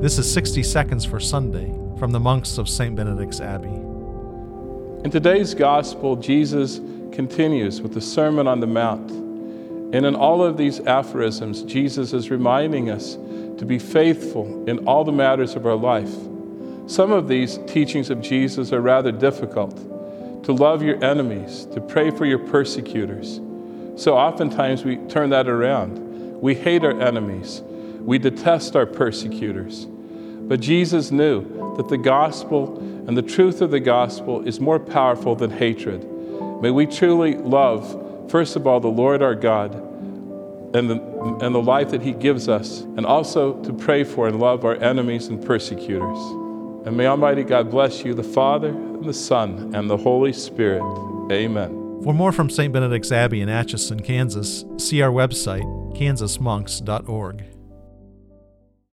This is 60 Seconds for Sunday from the monks of St. Benedict's Abbey. In today's gospel, Jesus continues with the Sermon on the Mount. And in all of these aphorisms, Jesus is reminding us to be faithful in all the matters of our life. Some of these teachings of Jesus are rather difficult to love your enemies, to pray for your persecutors. So oftentimes we turn that around. We hate our enemies, we detest our persecutors. But Jesus knew that the gospel and the truth of the gospel is more powerful than hatred. May we truly love, first of all, the Lord our God and the, and the life that He gives us, and also to pray for and love our enemies and persecutors. And may Almighty God bless you, the Father, and the Son, and the Holy Spirit. Amen. For more from St. Benedict's Abbey in Atchison, Kansas, see our website, kansasmonks.org.